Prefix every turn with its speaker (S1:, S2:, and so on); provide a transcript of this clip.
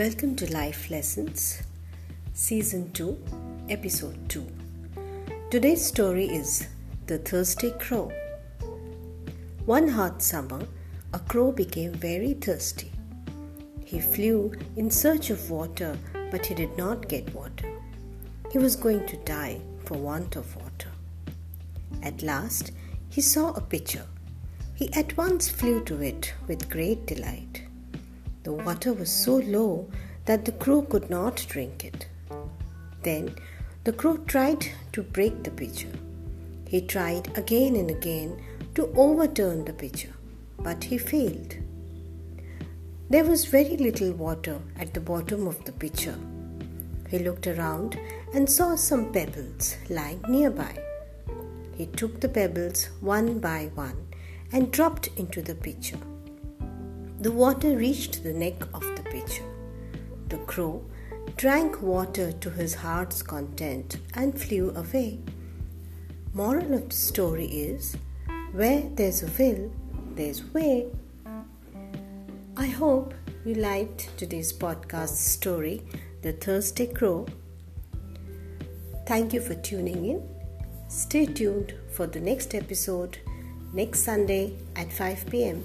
S1: Welcome to Life Lessons, Season 2, Episode 2. Today's story is The Thirsty Crow. One hot summer, a crow became very thirsty. He flew in search of water, but he did not get water. He was going to die for want of water. At last, he saw a pitcher. He at once flew to it with great delight. The water was so low that the crow could not drink it. Then the crow tried to break the pitcher. He tried again and again to overturn the pitcher, but he failed. There was very little water at the bottom of the pitcher. He looked around and saw some pebbles lying nearby. He took the pebbles one by one and dropped into the pitcher. The water reached the neck of the pitcher. The crow drank water to his heart's content and flew away. Moral of the story is where there's a will, there's a way. I hope you liked today's podcast story, The Thirsty Crow. Thank you for tuning in. Stay tuned for the next episode next Sunday at 5 pm.